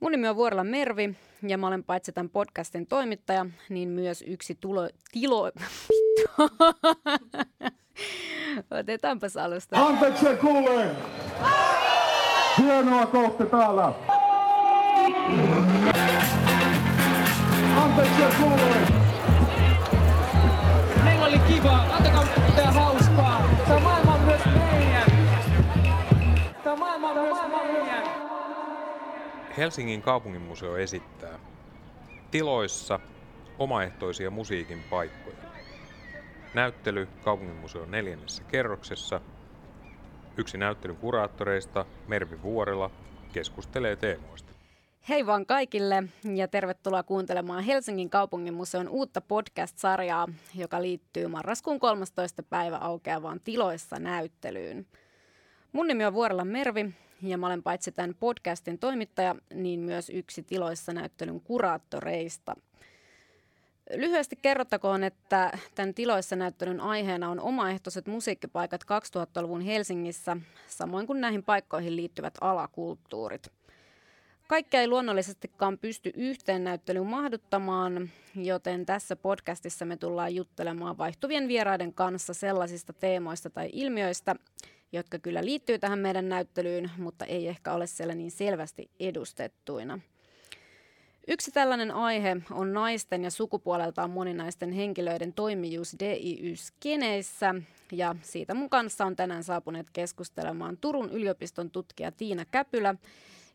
Mun nimi on Vuorella Mervi ja mä olen paitsi tämän podcastin toimittaja, niin myös yksi tulo, tilo... Otetaanpas alusta. Anteeksi kuulee! Hienoa kohti täällä! Anteeksi kuulee! Helsingin kaupunginmuseo esittää tiloissa omaehtoisia musiikin paikkoja. Näyttely kaupunginmuseon neljännessä kerroksessa. Yksi näyttelyn kuraattoreista, Mervi Vuorela, keskustelee teemoista. Hei vaan kaikille ja tervetuloa kuuntelemaan Helsingin kaupunginmuseon uutta podcast-sarjaa, joka liittyy marraskuun 13. päivä aukeavaan tiloissa näyttelyyn. Mun nimi on Vuorella Mervi ja mä olen paitsi tämän podcastin toimittaja, niin myös yksi tiloissa näyttelyn kuraattoreista. Lyhyesti kerrottakoon, että tämän tiloissa näyttelyn aiheena on omaehtoiset musiikkipaikat 2000-luvun Helsingissä, samoin kuin näihin paikkoihin liittyvät alakulttuurit. Kaikkea ei luonnollisestikaan pysty yhteen näyttelyyn mahduttamaan, joten tässä podcastissa me tullaan juttelemaan vaihtuvien vieraiden kanssa sellaisista teemoista tai ilmiöistä, jotka kyllä liittyy tähän meidän näyttelyyn, mutta ei ehkä ole siellä niin selvästi edustettuina. Yksi tällainen aihe on naisten ja sukupuoleltaan moninaisten henkilöiden toimijuus DIY-skeneissä, ja siitä mun kanssa on tänään saapuneet keskustelemaan Turun yliopiston tutkija Tiina Käpylä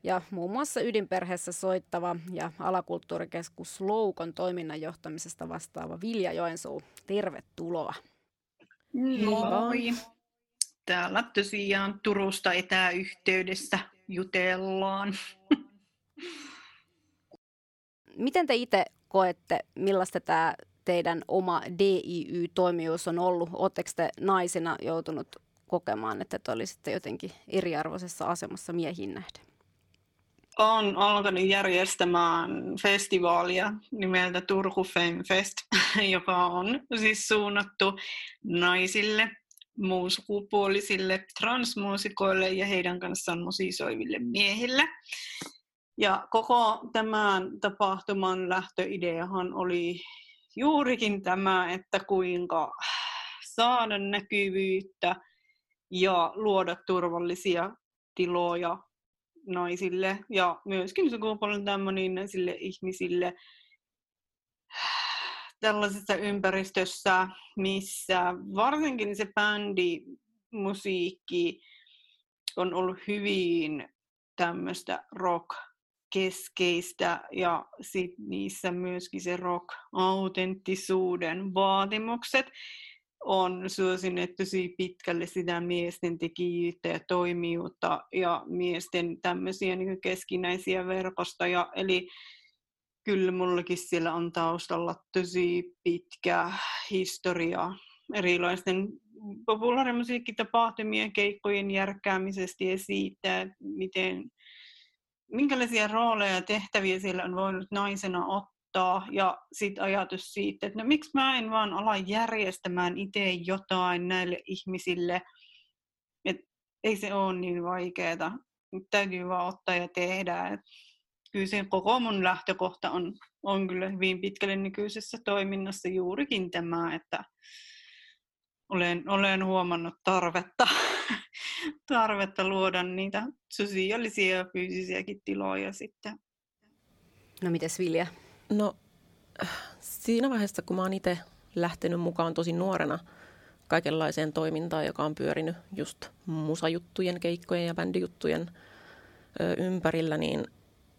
ja muun muassa ydinperheessä soittava ja alakulttuurikeskus Loukon toiminnan johtamisesta vastaava Vilja Joensuu. Tervetuloa. Moi. Täällä tosiaan Turusta etäyhteydessä jutellaan. Miten te itse koette, millaista tämä teidän oma DIY-toimijuus on ollut? Oletteko te naisina joutunut kokemaan, että te olisitte jotenkin eriarvoisessa asemassa miehiin nähden? Olen alkanut järjestämään festivaalia nimeltä Turku Femme Fest, joka on siis suunnattu naisille, muussukupuolisille transmuusikoille ja heidän kanssaan musiisoiville miehille. Ja koko tämän tapahtuman lähtöideahan oli juurikin tämä, että kuinka saada näkyvyyttä ja luoda turvallisia tiloja naisille ja myöskin sukupuolen tämmöisille ihmisille tällaisessa ympäristössä, missä varsinkin se bändi, musiikki on ollut hyvin tämmöistä rock keskeistä ja sit niissä myöskin se rock-autenttisuuden vaatimukset on suosineet tosi pitkälle sitä miesten tekijyyttä ja toimijuutta ja miesten tämmöisiä niin keskinäisiä verkostoja. Eli kyllä mullakin siellä on taustalla tosi pitkä historia erilaisten populaarimusiikkitapahtumien keikkojen järkkäämisestä ja siitä, miten minkälaisia rooleja ja tehtäviä siellä on voinut naisena ottaa. Ja sitten ajatus siitä, että no miksi mä en vaan ala järjestämään itse jotain näille ihmisille, että ei se ole niin vaikeaa, täytyy vaan ottaa ja tehdä. Et kyllä se koko mun lähtökohta on, on kyllä hyvin pitkälle nykyisessä toiminnassa juurikin tämä, että olen, olen huomannut tarvetta, tarvetta luoda niitä sosiaalisia ja fyysisiäkin tiloja sitten. No mites Vilja? No siinä vaiheessa, kun mä oon itse lähtenyt mukaan tosi nuorena kaikenlaiseen toimintaan, joka on pyörinyt just musajuttujen, keikkojen ja bändijuttujen ö, ympärillä, niin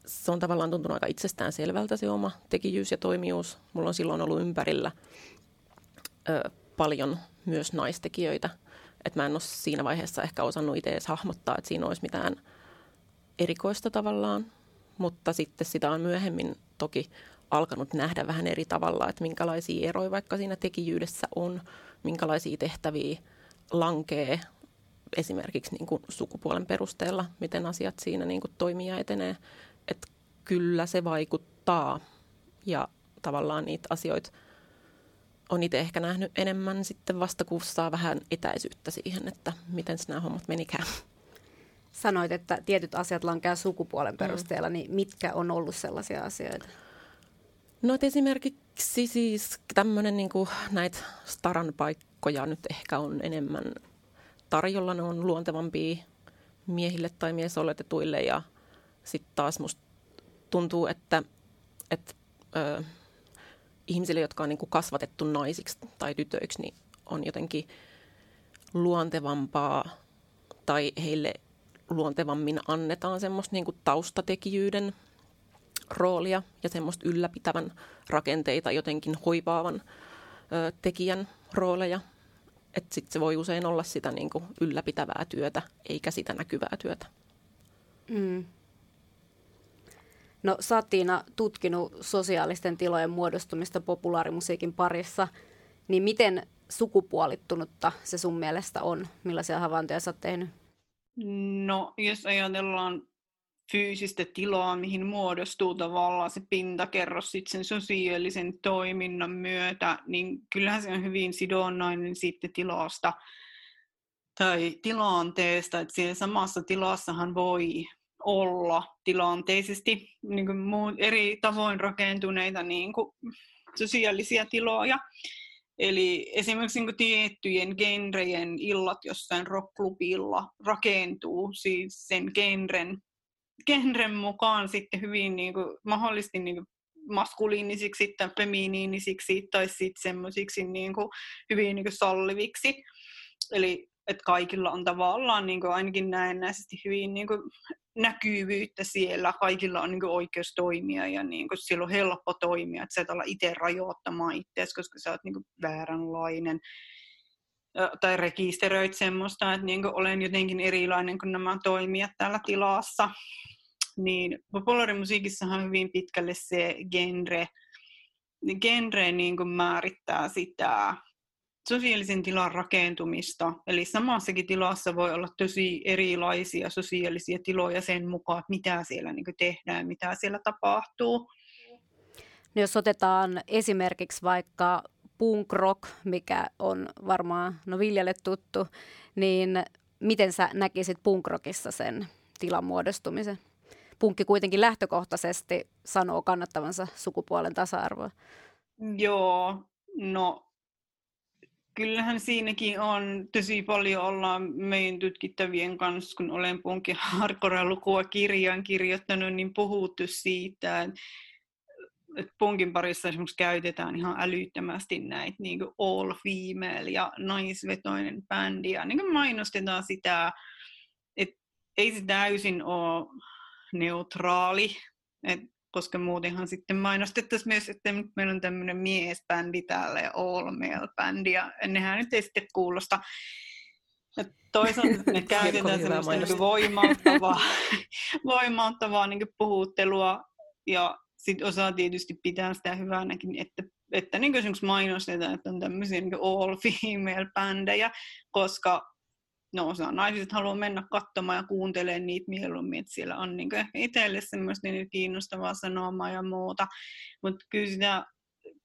se on tavallaan tuntunut aika itsestään selvältä se oma tekijyys ja toimijuus. Mulla on silloin ollut ympärillä ö, paljon myös naistekijöitä. Että mä en ole siinä vaiheessa ehkä osannut itse edes hahmottaa, että siinä olisi mitään erikoista tavallaan. Mutta sitten sitä on myöhemmin toki alkanut nähdä vähän eri tavalla, että minkälaisia eroja vaikka siinä tekijyydessä on, minkälaisia tehtäviä lankee esimerkiksi niin kuin sukupuolen perusteella, miten asiat siinä niin kuin toimii ja etenee. Että kyllä se vaikuttaa ja tavallaan niitä asioita – on itse ehkä nähnyt enemmän sitten vasta, kun saa vähän etäisyyttä siihen, että miten nämä hommat menikään. Sanoit, että tietyt asiat lankeaa sukupuolen perusteella, mm. niin mitkä on ollut sellaisia asioita? No esimerkiksi siis tämmöinen niin näitä staran paikkoja nyt ehkä on enemmän tarjolla, ne on luontevampia miehille tai miesoletetuille ja sitten taas musta tuntuu, että, että ö, ihmisille, jotka on niin kuin kasvatettu naisiksi tai tytöiksi, niin on jotenkin luontevampaa tai heille luontevammin annetaan semmoista niin kuin taustatekijyyden roolia ja semmoista ylläpitävän rakenteita jotenkin hoivaavan ö, tekijän rooleja. Että sitten se voi usein olla sitä niin ylläpitävää työtä, eikä sitä näkyvää työtä. Mm. No sä oot Tiina tutkinut sosiaalisten tilojen muodostumista populaarimusiikin parissa, niin miten sukupuolittunutta se sun mielestä on? Millaisia havaintoja sä oot tehnyt? No, jos ajatellaan fyysistä tilaa, mihin muodostuu tavallaan se pintakerros sit sen sosiaalisen toiminnan myötä, niin kyllähän se on hyvin sidonnainen sitten tilasta tai tilanteesta, että siellä samassa tilassahan voi olla tilanteisesti niin kuin eri tavoin rakentuneita niin kuin sosiaalisia tiloja. Eli esimerkiksi niin tiettyjen genrejen illat jossain rockklubilla rakentuu siis sen genren, genren mukaan sitten hyvin niin kuin, mahdollisesti niin kuin maskuliinisiksi tai feminiinisiksi tai sitten semmoisiksi niin hyvin niin kuin salliviksi. Eli että kaikilla on tavallaan niin kuin ainakin näennäisesti hyvin niin kuin näkyvyyttä siellä, kaikilla on niin oikeus toimia ja niin kuin siellä on helppo toimia, että sä et olla itse rajoittamaan itseäsi, koska sä oot niin kuin vääränlainen tai rekisteröit semmoista, että niin kuin olen jotenkin erilainen kuin nämä toimijat täällä tilassa. Niin populaarimusiikissahan on hyvin pitkälle se genre, genre niin kuin määrittää sitä, sosiaalisen tilan rakentumista. Eli samassakin tilassa voi olla tosi erilaisia sosiaalisia tiloja sen mukaan, että mitä siellä niin tehdään, mitä siellä tapahtuu. No jos otetaan esimerkiksi vaikka punk rock, mikä on varmaan no Viljalle tuttu, niin miten sä näkisit punk rockissa sen tilan muodostumisen? Punkki kuitenkin lähtökohtaisesti sanoo kannattavansa sukupuolen tasa-arvoa. Joo, no kyllähän siinäkin on tosi paljon ollaan meidän tutkittavien kanssa, kun olen punkin hardcore-lukua kirjaan kirjoittanut, niin puhuttu siitä, että punkin parissa esimerkiksi käytetään ihan älyttömästi näitä niin all female ja naisvetoinen bändi ja niin mainostetaan sitä, että ei se täysin ole neutraali, että koska muutenhan sitten mainostettaisiin myös, että nyt meillä on tämmöinen miesbändi täällä ja all male bändi, ja nehän nyt ei sitten kuulosta. Ja toisaalta ne käytetään semmoista niin voimauttavaa, voimauttavaa niin puhuttelua, ja sitten osaa tietysti pitää sitä hyvänäkin, että, että niin esimerkiksi mainostetaan, että on tämmöisiä niin all female bändejä, koska no osa naiset haluaa mennä katsomaan ja kuuntelemaan niitä mieluummin, että siellä on niin ehkä itselle semmoista niin kiinnostavaa sanomaa ja muuta, mutta kyllä sitä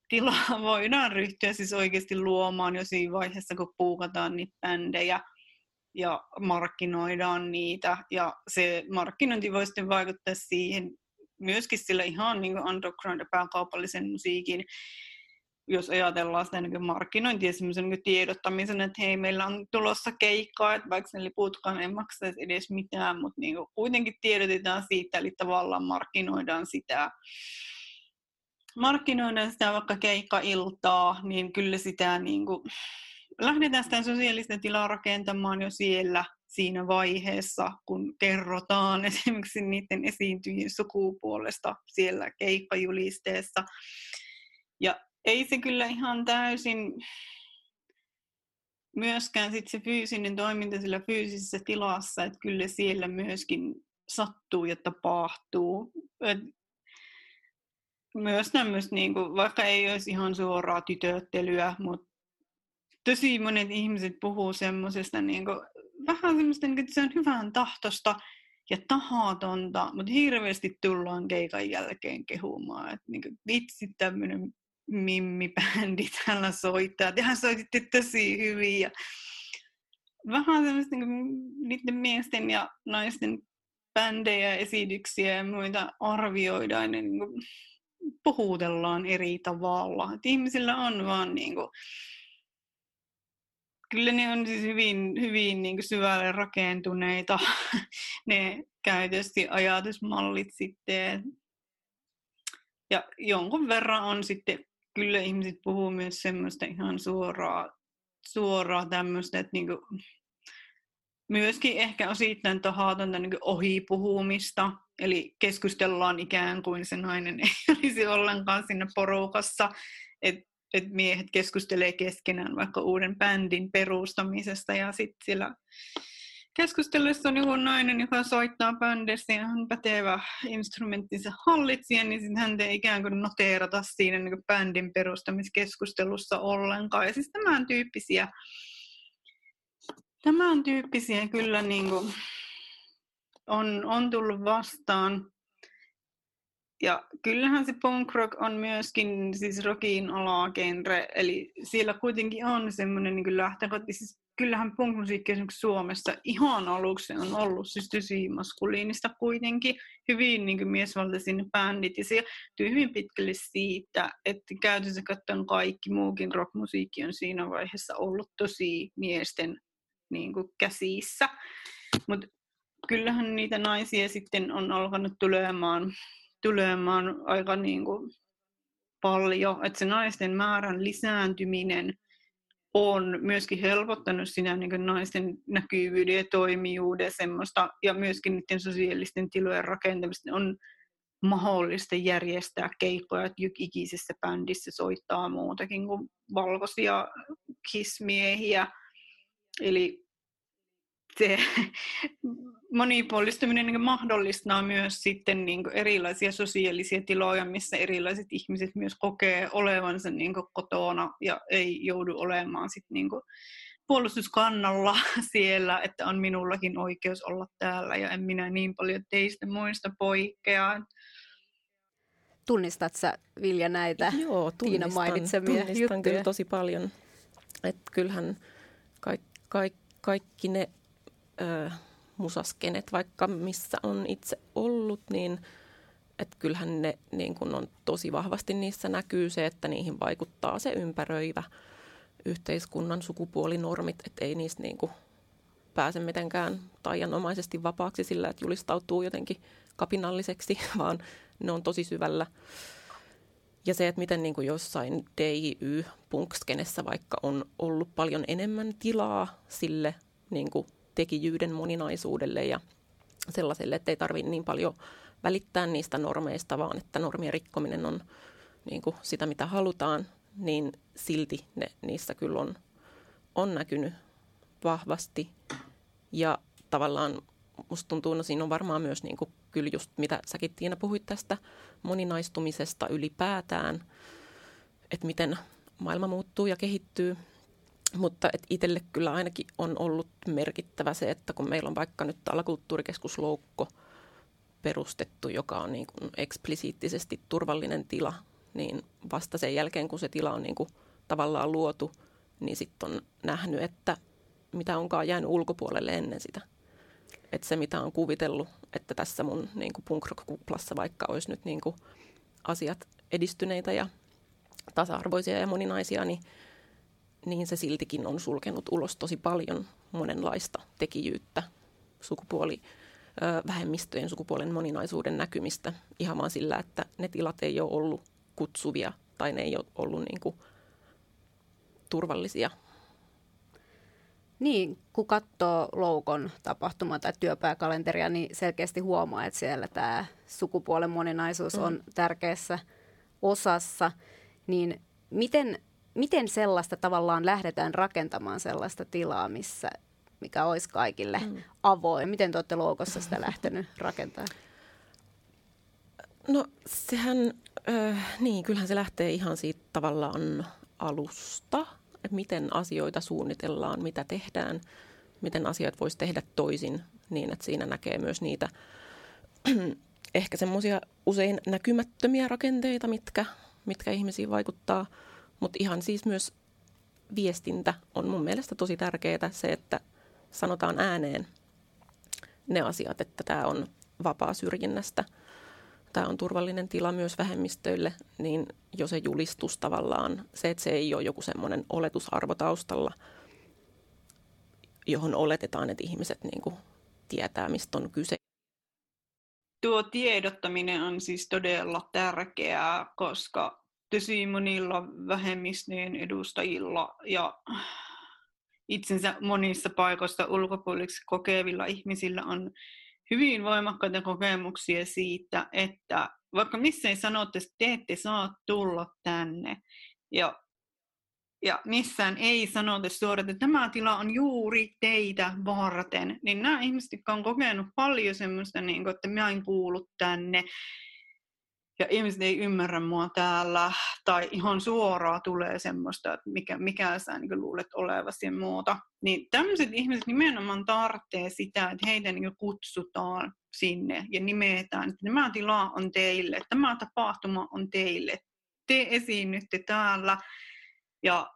tilaa voidaan ryhtyä siis oikeasti luomaan jo siinä vaiheessa, kun puukataan niitä bändejä ja markkinoidaan niitä, ja se markkinointi voi sitten vaikuttaa siihen myöskin sillä ihan niin underground ja pääkaupallisen musiikin jos ajatellaan sitä niin markkinointia semmoisen niin tiedottamisen, että hei, meillä on tulossa keikkaa, että vaikka ne liputkaan ei maksaisi edes mitään, mutta niin kuitenkin tiedotetaan siitä, eli tavallaan markkinoidaan sitä, markkinoidaan sitä vaikka keikkailtaa, niin kyllä sitä niin kuin, lähdetään sitä sosiaalista tilaa rakentamaan jo siellä siinä vaiheessa, kun kerrotaan esimerkiksi niiden esiintyjien sukupuolesta siellä keikkajulisteessa. Ja ei se kyllä ihan täysin myöskään sit se fyysinen toiminta sillä fyysisessä tilassa, että kyllä siellä myöskin sattuu ja tapahtuu. Et myös tämmöistä, niin kuin, vaikka ei olisi ihan suoraa tytöttelyä, mutta tosi monet ihmiset puhuu semmoisesta niin vähän semmoista, niin kuin, että se on hyvän tahtosta ja tahatonta, mutta hirveästi tullaan keikan jälkeen kehumaan, että niin kuin, vitsi tämmöinen Mimmi-bändi täällä soittaa. Tehän soititte tosi hyvin. Ja vähän semmoista niin niiden miesten ja naisten bändejä, esityksiä ja muita arvioidaan ja niin kuin puhutellaan eri tavalla. Et ihmisillä on vaan niin kuin, kyllä ne on siis hyvin, hyvin niin kuin syvälle rakentuneita ne käytös- ja ajatusmallit sitten. Ja jonkun verran on sitten, kyllä ihmiset puhuu myös semmoista ihan suoraa, suoraa tämmöistä, että niinku, myöskin ehkä osittain tahatonta niin ohipuhumista, eli keskustellaan ikään kuin se nainen ei olisi ollenkaan siinä porukassa, että et miehet keskustelee keskenään vaikka uuden bändin perustamisesta ja sitten siellä keskustellessa on joku nainen, joka soittaa bändissä ja on pätevä instrumenttinsa hallitsija, niin sitten häntä ei ikään kuin noteerata siinä niin kuin bändin perustamiskeskustelussa ollenkaan. Ja siis tämän tyyppisiä, tämän tyyppisiä kyllä niin kuin on, on tullut vastaan. Ja kyllähän se punk rock on myöskin siis rockin alagenre, eli siellä kuitenkin on semmoinen niin lähtökohta, siis kyllähän punkmusiikki esimerkiksi Suomessa ihan aluksi on ollut siis tosi maskuliinista kuitenkin, hyvin niin kuin miesvaltaisin bändit, ja se hyvin pitkälle siitä, että käytännössä katsoen kaikki muukin rockmusiikki on siinä vaiheessa ollut tosi miesten niin kuin käsissä. Mutta kyllähän niitä naisia sitten on alkanut tulemaan, tulemaan aika niin kuin paljon, että se naisten määrän lisääntyminen – on myöskin helpottanut siinä niin naisten näkyvyyden ja toimijuuden semmoista, ja myöskin niiden sosiaalisten tilojen rakentamista on mahdollista järjestää keikkoja, että ikisessä bändissä soittaa muutakin kuin valkoisia kismiehiä. Eli se monipuolistuminen niin mahdollistaa myös sitten niin erilaisia sosiaalisia tiloja, missä erilaiset ihmiset myös kokee olevansa niin kotona ja ei joudu olemaan sit niin puolustuskannalla siellä, että on minullakin oikeus olla täällä ja en minä niin paljon teistä muista poikkea. Tunnistat sä Vilja näitä Joo, Tiina mainitsemia tunnistan juttuja? kyllä tosi paljon. Että kyllähän kaikki, kaikki, kaikki ne musaskenet, vaikka missä on itse ollut, niin että kyllähän ne niin kun on tosi vahvasti niissä näkyy se, että niihin vaikuttaa se ympäröivä yhteiskunnan sukupuolinormit, että ei niistä niin kuin pääse mitenkään taianomaisesti vapaaksi sillä, että julistautuu jotenkin kapinalliseksi, vaan ne on tosi syvällä. Ja se, että miten niin kuin jossain DIY-punkskenessä vaikka on ollut paljon enemmän tilaa sille niin kuin tekijyyden moninaisuudelle ja sellaiselle, että ei tarvitse niin paljon välittää niistä normeista, vaan että normien rikkominen on niin kuin sitä, mitä halutaan, niin silti ne, niissä kyllä on, on näkynyt vahvasti. Ja tavallaan musta tuntuu, no siinä on varmaan myös niin kuin, kyllä just mitä säkin Tiina puhuit tästä moninaistumisesta ylipäätään, että miten maailma muuttuu ja kehittyy – mutta itselle kyllä ainakin on ollut merkittävä se, että kun meillä on vaikka nyt täällä kulttuurikeskusloukko perustettu, joka on niin kuin eksplisiittisesti turvallinen tila, niin vasta sen jälkeen, kun se tila on niin kuin tavallaan luotu, niin sitten on nähnyt, että mitä onkaan jäänyt ulkopuolelle ennen sitä. Että se, mitä on kuvitellut, että tässä mun niin kuin punk kuplassa vaikka olisi nyt niin kuin asiat edistyneitä ja tasa-arvoisia ja moninaisia, niin niin se siltikin on sulkenut ulos tosi paljon monenlaista tekijyyttä, sukupuoli, vähemmistöjen sukupuolen moninaisuuden näkymistä ihan vaan sillä, että ne tilat ei ole ollut kutsuvia tai ne ei ole ollut niin kuin turvallisia. Niin, kun katsoo Loukon tapahtuma- tai työpääkalenteria, niin selkeästi huomaa, että siellä tämä sukupuolen moninaisuus mm. on tärkeässä osassa. Niin miten miten sellaista tavallaan lähdetään rakentamaan sellaista tilaa, missä, mikä olisi kaikille mm. avoin? Miten te olette loukossa sitä lähtenyt rakentamaan? No sehän, äh, niin kyllähän se lähtee ihan siitä tavallaan alusta, että miten asioita suunnitellaan, mitä tehdään, miten asiat voisi tehdä toisin niin, että siinä näkee myös niitä ehkä semmoisia usein näkymättömiä rakenteita, mitkä, mitkä ihmisiin vaikuttaa – mutta ihan siis myös viestintä on mun mielestä tosi tärkeää se, että sanotaan ääneen ne asiat, että tämä on vapaa syrjinnästä, tämä on turvallinen tila myös vähemmistöille, niin jo se julistus tavallaan, se, että se ei ole joku semmoinen oletusarvo taustalla, johon oletetaan, että ihmiset niin kuin tietää, mistä on kyse. Tuo tiedottaminen on siis todella tärkeää, koska tosi monilla vähemmistöjen edustajilla ja itsensä monissa paikoissa ulkopuoliksi kokevilla ihmisillä on hyvin voimakkaita kokemuksia siitä, että vaikka missä ei sanota, että te ette saa tulla tänne, ja, ja missään ei sanota suoraan, että tämä tila on juuri teitä varten, niin nämä ihmiset, jotka on kokenut paljon semmoista, niin kuin, että minä en kuulu tänne, ja ihmiset ei ymmärrä mua täällä, tai ihan suoraan tulee semmoista, että mikä, mikä sä niin luulet olevasi ja muuta. Niin tämmöiset ihmiset nimenomaan tarvitsee sitä, että heitä niin kutsutaan sinne ja nimetään, että tämä tila on teille, tämä tapahtuma on teille, te esiinnytte täällä ja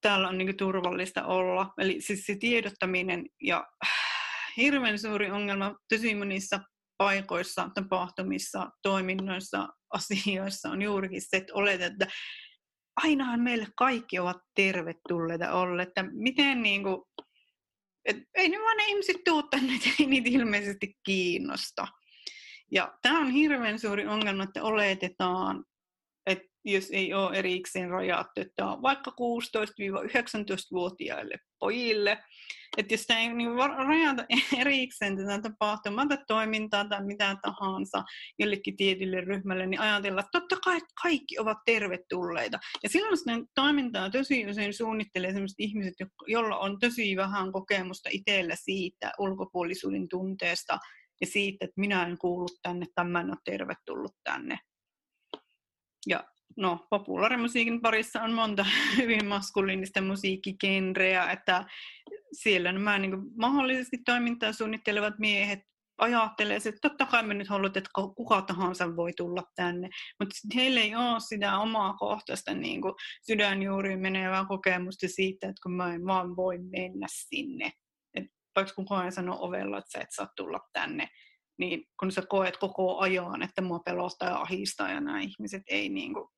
täällä on niin turvallista olla. Eli siis se tiedottaminen ja hirveän suuri ongelma tosi monissa paikoissa, tapahtumissa, toiminnoissa, asioissa on juurikin se, että oletetaan, että ainahan meille kaikki ovat tervetulleita olla, että miten niin kuin, et ei ne vaan ne ihmiset tuu tänne, ei niitä ilmeisesti kiinnosta. Ja tämä on hirveän suuri ongelma, että oletetaan, että jos ei ole erikseen rajattu, että on vaikka 16-19-vuotiaille pojille, että jos ei niin rajata erikseen tätä tapahtumaa tai toimintaa tai mitä tahansa jollekin tietylle ryhmälle, niin ajatella, että totta kai kaikki ovat tervetulleita. Ja silloin sitä toimintaa tosi usein suunnittelee sellaiset ihmiset, joilla on tosi vähän kokemusta itsellä siitä ulkopuolisuuden tunteesta ja siitä, että minä en kuulu tänne tai mä en ole tervetullut tänne. Ja no, populaarimusiikin parissa on monta hyvin maskuliinista musiikkigenreä, että siellä nämä niin kuin, mahdollisesti toimintaa suunnittelevat miehet ajattelee, että totta kai me nyt haluat, että kuka tahansa voi tulla tänne, mutta heillä ei ole sitä omaa kohtaista niin kuin sydänjuuriin menevää kokemusta siitä, että kun mä en vaan voi mennä sinne. Et vaikka kukaan ei sano ovella, että sä et saa tulla tänne, niin kun sä koet koko ajan, että mua pelottaa ja ahistaa ja nämä ihmiset ei niin kuin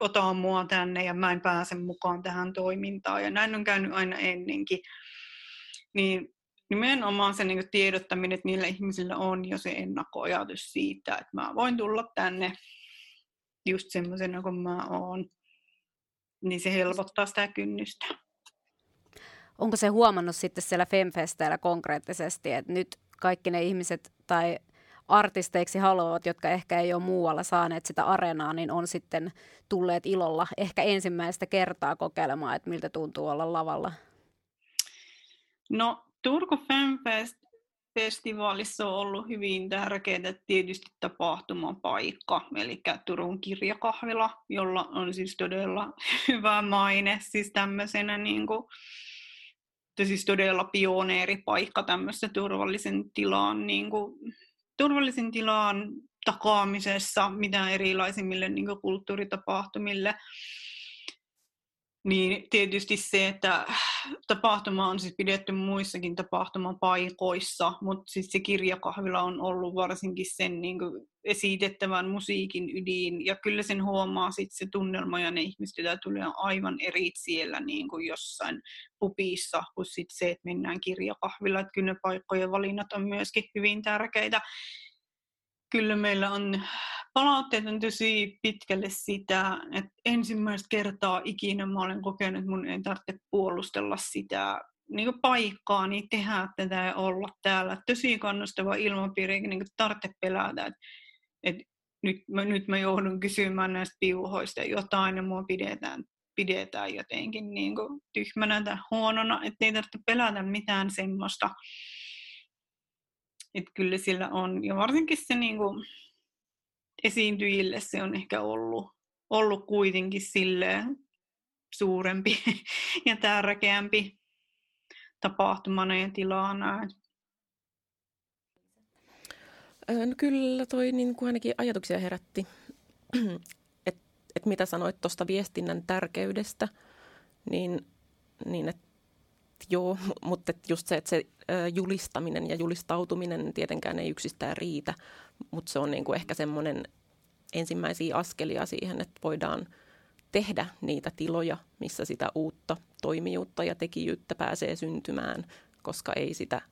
ota mua tänne ja mä en pääse mukaan tähän toimintaan. Ja näin on käynyt aina ennenkin. Niin nimenomaan se niin tiedottaminen, että niillä ihmisillä on jo se ennakkoajatus siitä, että mä voin tulla tänne just semmoisena kuin mä oon, niin se helpottaa sitä kynnystä. Onko se huomannut sitten siellä Femfesteillä konkreettisesti, että nyt kaikki ne ihmiset tai artisteiksi haluavat, jotka ehkä ei ole muualla saaneet sitä areenaa, niin on sitten tulleet ilolla ehkä ensimmäistä kertaa kokeilemaan, että miltä tuntuu olla lavalla? No Turku Femfest festivaalissa on ollut hyvin tärkeää tietysti tapahtumapaikka, eli Turun kirjakahvila, jolla on siis todella hyvä maine, siis tämmöisenä niin kuin, siis todella pioneeripaikka tämmöistä turvallisen tilaan niin kuin, turvallisen tilan takaamisessa mitä erilaisimmille niin kulttuuritapahtumille. Niin tietysti se, että tapahtuma on siis pidetty muissakin tapahtumapaikoissa, mutta siis se kirjakahvila on ollut varsinkin sen niin esitettävän musiikin ydin, ja kyllä sen huomaa sit se tunnelma ja ne ihmiset, joita tulee aivan eri siellä niin kuin jossain pupissa, kuin sit se, että mennään kirjakahvilla, että kyllä ne paikkojen valinnat on myöskin hyvin tärkeitä. Kyllä meillä on palautteet on tosi pitkälle sitä, että ensimmäistä kertaa ikinä mä olen kokenut, että mun ei tarvitse puolustella sitä niin paikkaa, niin tehdä tätä ja olla täällä. Tosi kannustava ilmapiiri, eikä niin tarvitse pelätä, että, että nyt, mä, nyt mä joudun kysymään näistä piuhoista jotain ja mua pidetään, pidetään jotenkin niin tyhmänä tai huonona, että ei tarvitse pelätä mitään semmoista. Että kyllä sillä on, ja varsinkin se niin kuin, esiintyjille se on ehkä ollut, ollut kuitenkin sille suurempi ja tärkeämpi tapahtumana ja tilana. No kyllä toi niin kuin ainakin ajatuksia herätti, että et mitä sanoit tuosta viestinnän tärkeydestä, niin, niin et, joo, mutta just se, että se julistaminen ja julistautuminen tietenkään ei yksistään riitä, mutta se on niin kuin ehkä semmoinen ensimmäisiä askelia siihen, että voidaan tehdä niitä tiloja, missä sitä uutta toimijuutta ja tekijyyttä pääsee syntymään, koska ei sitä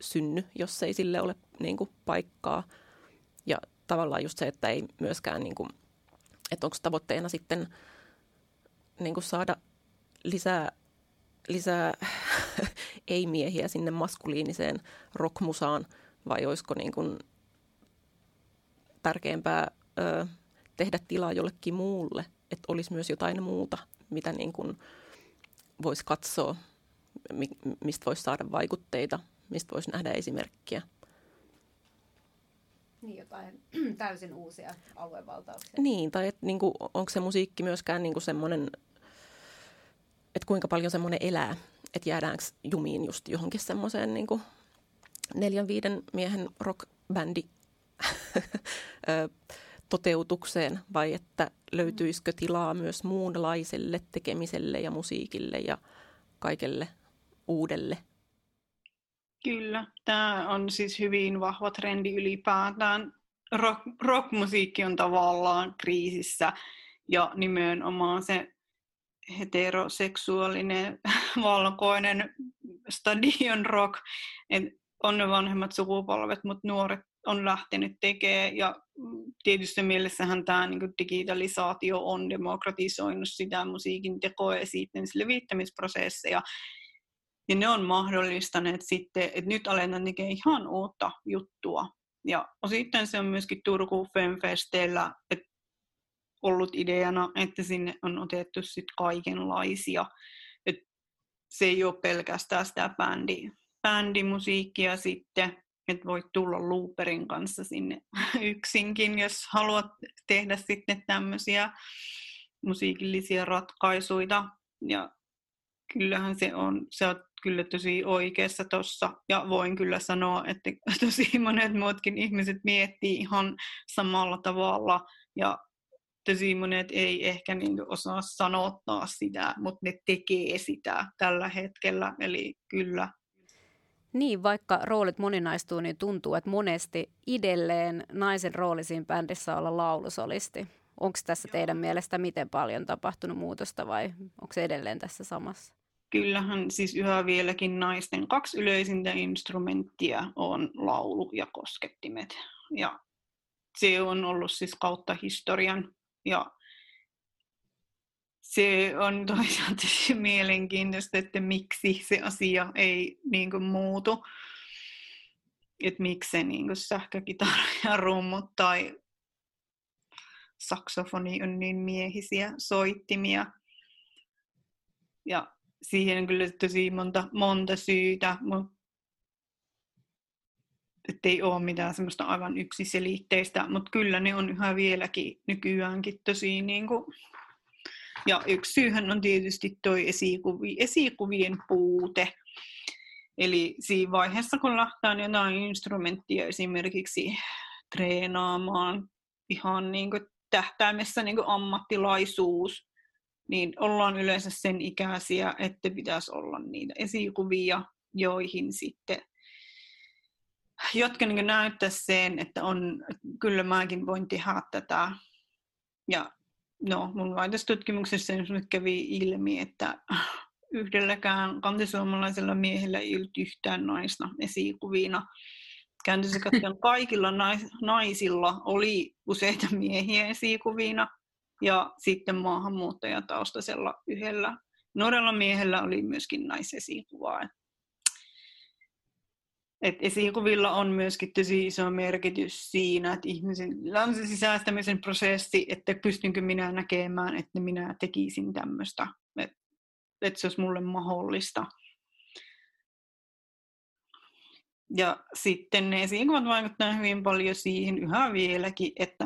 synny, jos ei sille ole niin kuin, paikkaa. Ja tavallaan just se, että ei myöskään, niin kuin, että onko tavoitteena sitten niin kuin saada lisää, lisää ei-miehiä sinne maskuliiniseen rockmusaan, vai olisiko niin kuin tärkeämpää ö, tehdä tilaa jollekin muulle, että olisi myös jotain muuta, mitä niin kuin voisi katsoa, mistä voisi saada vaikutteita, mistä voisi nähdä esimerkkiä. Niin, jotain täysin uusia aluevaltauksia. Niin, tai et, niin kuin, onko se musiikki myöskään niin kuin semmoinen, että kuinka paljon semmoinen elää, että jäädäänkö jumiin just johonkin semmoiseen niin neljän viiden miehen rockbändi toteutukseen vai että löytyisikö tilaa myös muunlaiselle tekemiselle ja musiikille ja kaikelle uudelle? Kyllä, tämä on siis hyvin vahva trendi ylipäätään. Rock, rockmusiikki on tavallaan kriisissä ja nimenomaan se heteroseksuaalinen valkoinen stadion rock, on ne vanhemmat sukupolvet, mutta nuoret on lähtenyt tekemään ja tietysti mielessähän tämä niin digitalisaatio on demokratisoinut sitä musiikin tekoa ja sitten levittämisprosesseja. Ja ne on mahdollistaneet sitten, että nyt aletaan tekemään ihan uutta juttua. Ja sitten se on myöskin Turku Femfesteillä että ollut ideana, että sinne on otettu sitten kaikenlaisia. Että se ei ole pelkästään sitä bändi, bändimusiikkia sitten, että voit tulla looperin kanssa sinne yksinkin, jos haluat tehdä sitten tämmöisiä musiikillisia ratkaisuja. Ja kyllähän se on, se on kyllä tosi oikeassa tuossa. Ja voin kyllä sanoa, että tosi monet muutkin ihmiset miettii ihan samalla tavalla. Ja tosi monet ei ehkä niin osaa sanottaa sitä, mutta ne tekee sitä tällä hetkellä. Eli kyllä niin, vaikka roolit moninaistuu, niin tuntuu, että monesti edelleen naisen rooli siinä bändissä olla laulusolisti. Onko tässä teidän mielestä miten paljon tapahtunut muutosta vai onko se edelleen tässä samassa? Kyllähän siis yhä vieläkin naisten kaksi yleisintä instrumenttia on laulu ja koskettimet. Ja se on ollut siis kautta historian. Ja se on toisaalta mielenkiintoista, että miksi se asia ei niin kuin, muutu. Että miksi se niin kuin, sähkökitara ja rummut tai saksofoni on niin miehisiä soittimia. Ja siihen on kyllä tosi monta, monta syytä, mutta ei ole mitään semmoista aivan yksiselitteistä, mutta kyllä ne on yhä vieläkin nykyäänkin tosi niin kuin, ja yksi syyhän on tietysti tuo esikuvi, esikuvien puute. Eli siinä vaiheessa, kun lähtee jotain instrumenttia esimerkiksi treenaamaan ihan niin kuin tähtäimessä niin kuin ammattilaisuus, niin ollaan yleensä sen ikäisiä, että pitäisi olla niitä esikuvia, joihin sitten jotka niin näyttää sen, että on, kyllä mäkin voin tehdä tätä. Ja no, mun väitöstutkimuksessa kävi ilmi, että yhdelläkään kantisuomalaisella miehellä ei ollut yhtään naista esikuvina. Kääntössä kaikilla naisilla oli useita miehiä esikuvina ja sitten maahanmuuttajataustaisella yhdellä nuorella miehellä oli myöskin naisesikuvaa. Et esikuvilla on myöskin tosi iso merkitys siinä, että ihmisen se sisäistämisen prosessi, että pystynkö minä näkemään, että minä tekisin tämmöistä, että et se olisi mulle mahdollista. Ja sitten ne esikuvat vaikuttavat hyvin paljon siihen yhä vieläkin, että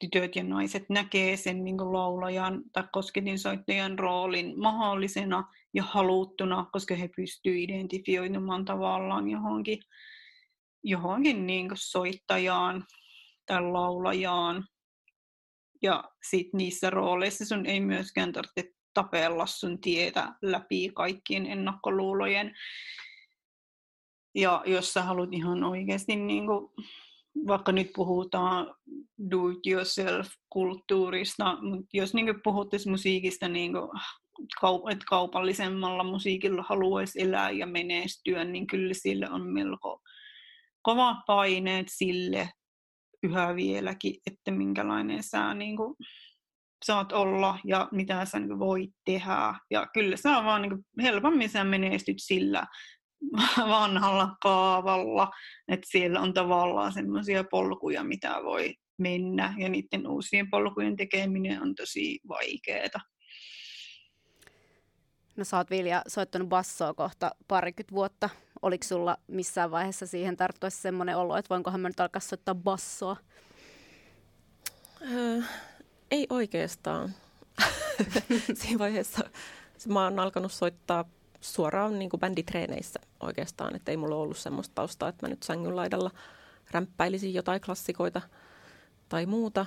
tytöt ja naiset näkee sen niin laulajan tai kosketinsoittajan roolin mahdollisena ja haluttuna, koska he pystyvät identifioitumaan tavallaan johonkin, johonkin niin soittajaan tai laulajaan. Ja sitten niissä rooleissa sun ei myöskään tarvitse tapella sun tietä läpi kaikkien ennakkoluulojen. Ja jos sä haluat ihan oikeasti, niin kuin, vaikka nyt puhutaan do-it-yourself-kulttuurista, mutta jos niin puhuttaisiin musiikista, niin kuin, että kaupallisemmalla musiikilla haluaisi elää ja menestyä, niin kyllä sille on melko kovat paineet sille yhä vieläkin, että minkälainen sä niin kuin, saat olla ja mitä sä niin voit tehdä. Ja kyllä sä vaan niin kuin, helpommin sä menestyt sillä vanhalla kaavalla, että siellä on tavallaan semmoisia polkuja, mitä voi mennä ja niiden uusien polkujen tekeminen on tosi vaikeaa. No sä oot Vilja soittanut bassoa kohta parikymmentä vuotta. Oliko sulla missään vaiheessa siihen tarttuessa semmoinen olo, että voinkohan mä nyt alkaa soittaa bassoa? Öö, ei oikeastaan. Siinä vaiheessa mä oon alkanut soittaa suoraan niin kuin bänditreeneissä oikeastaan, että ei mulla ollut semmoista taustaa, että mä nyt sängyn laidalla rämppäilisin jotain klassikoita tai muuta.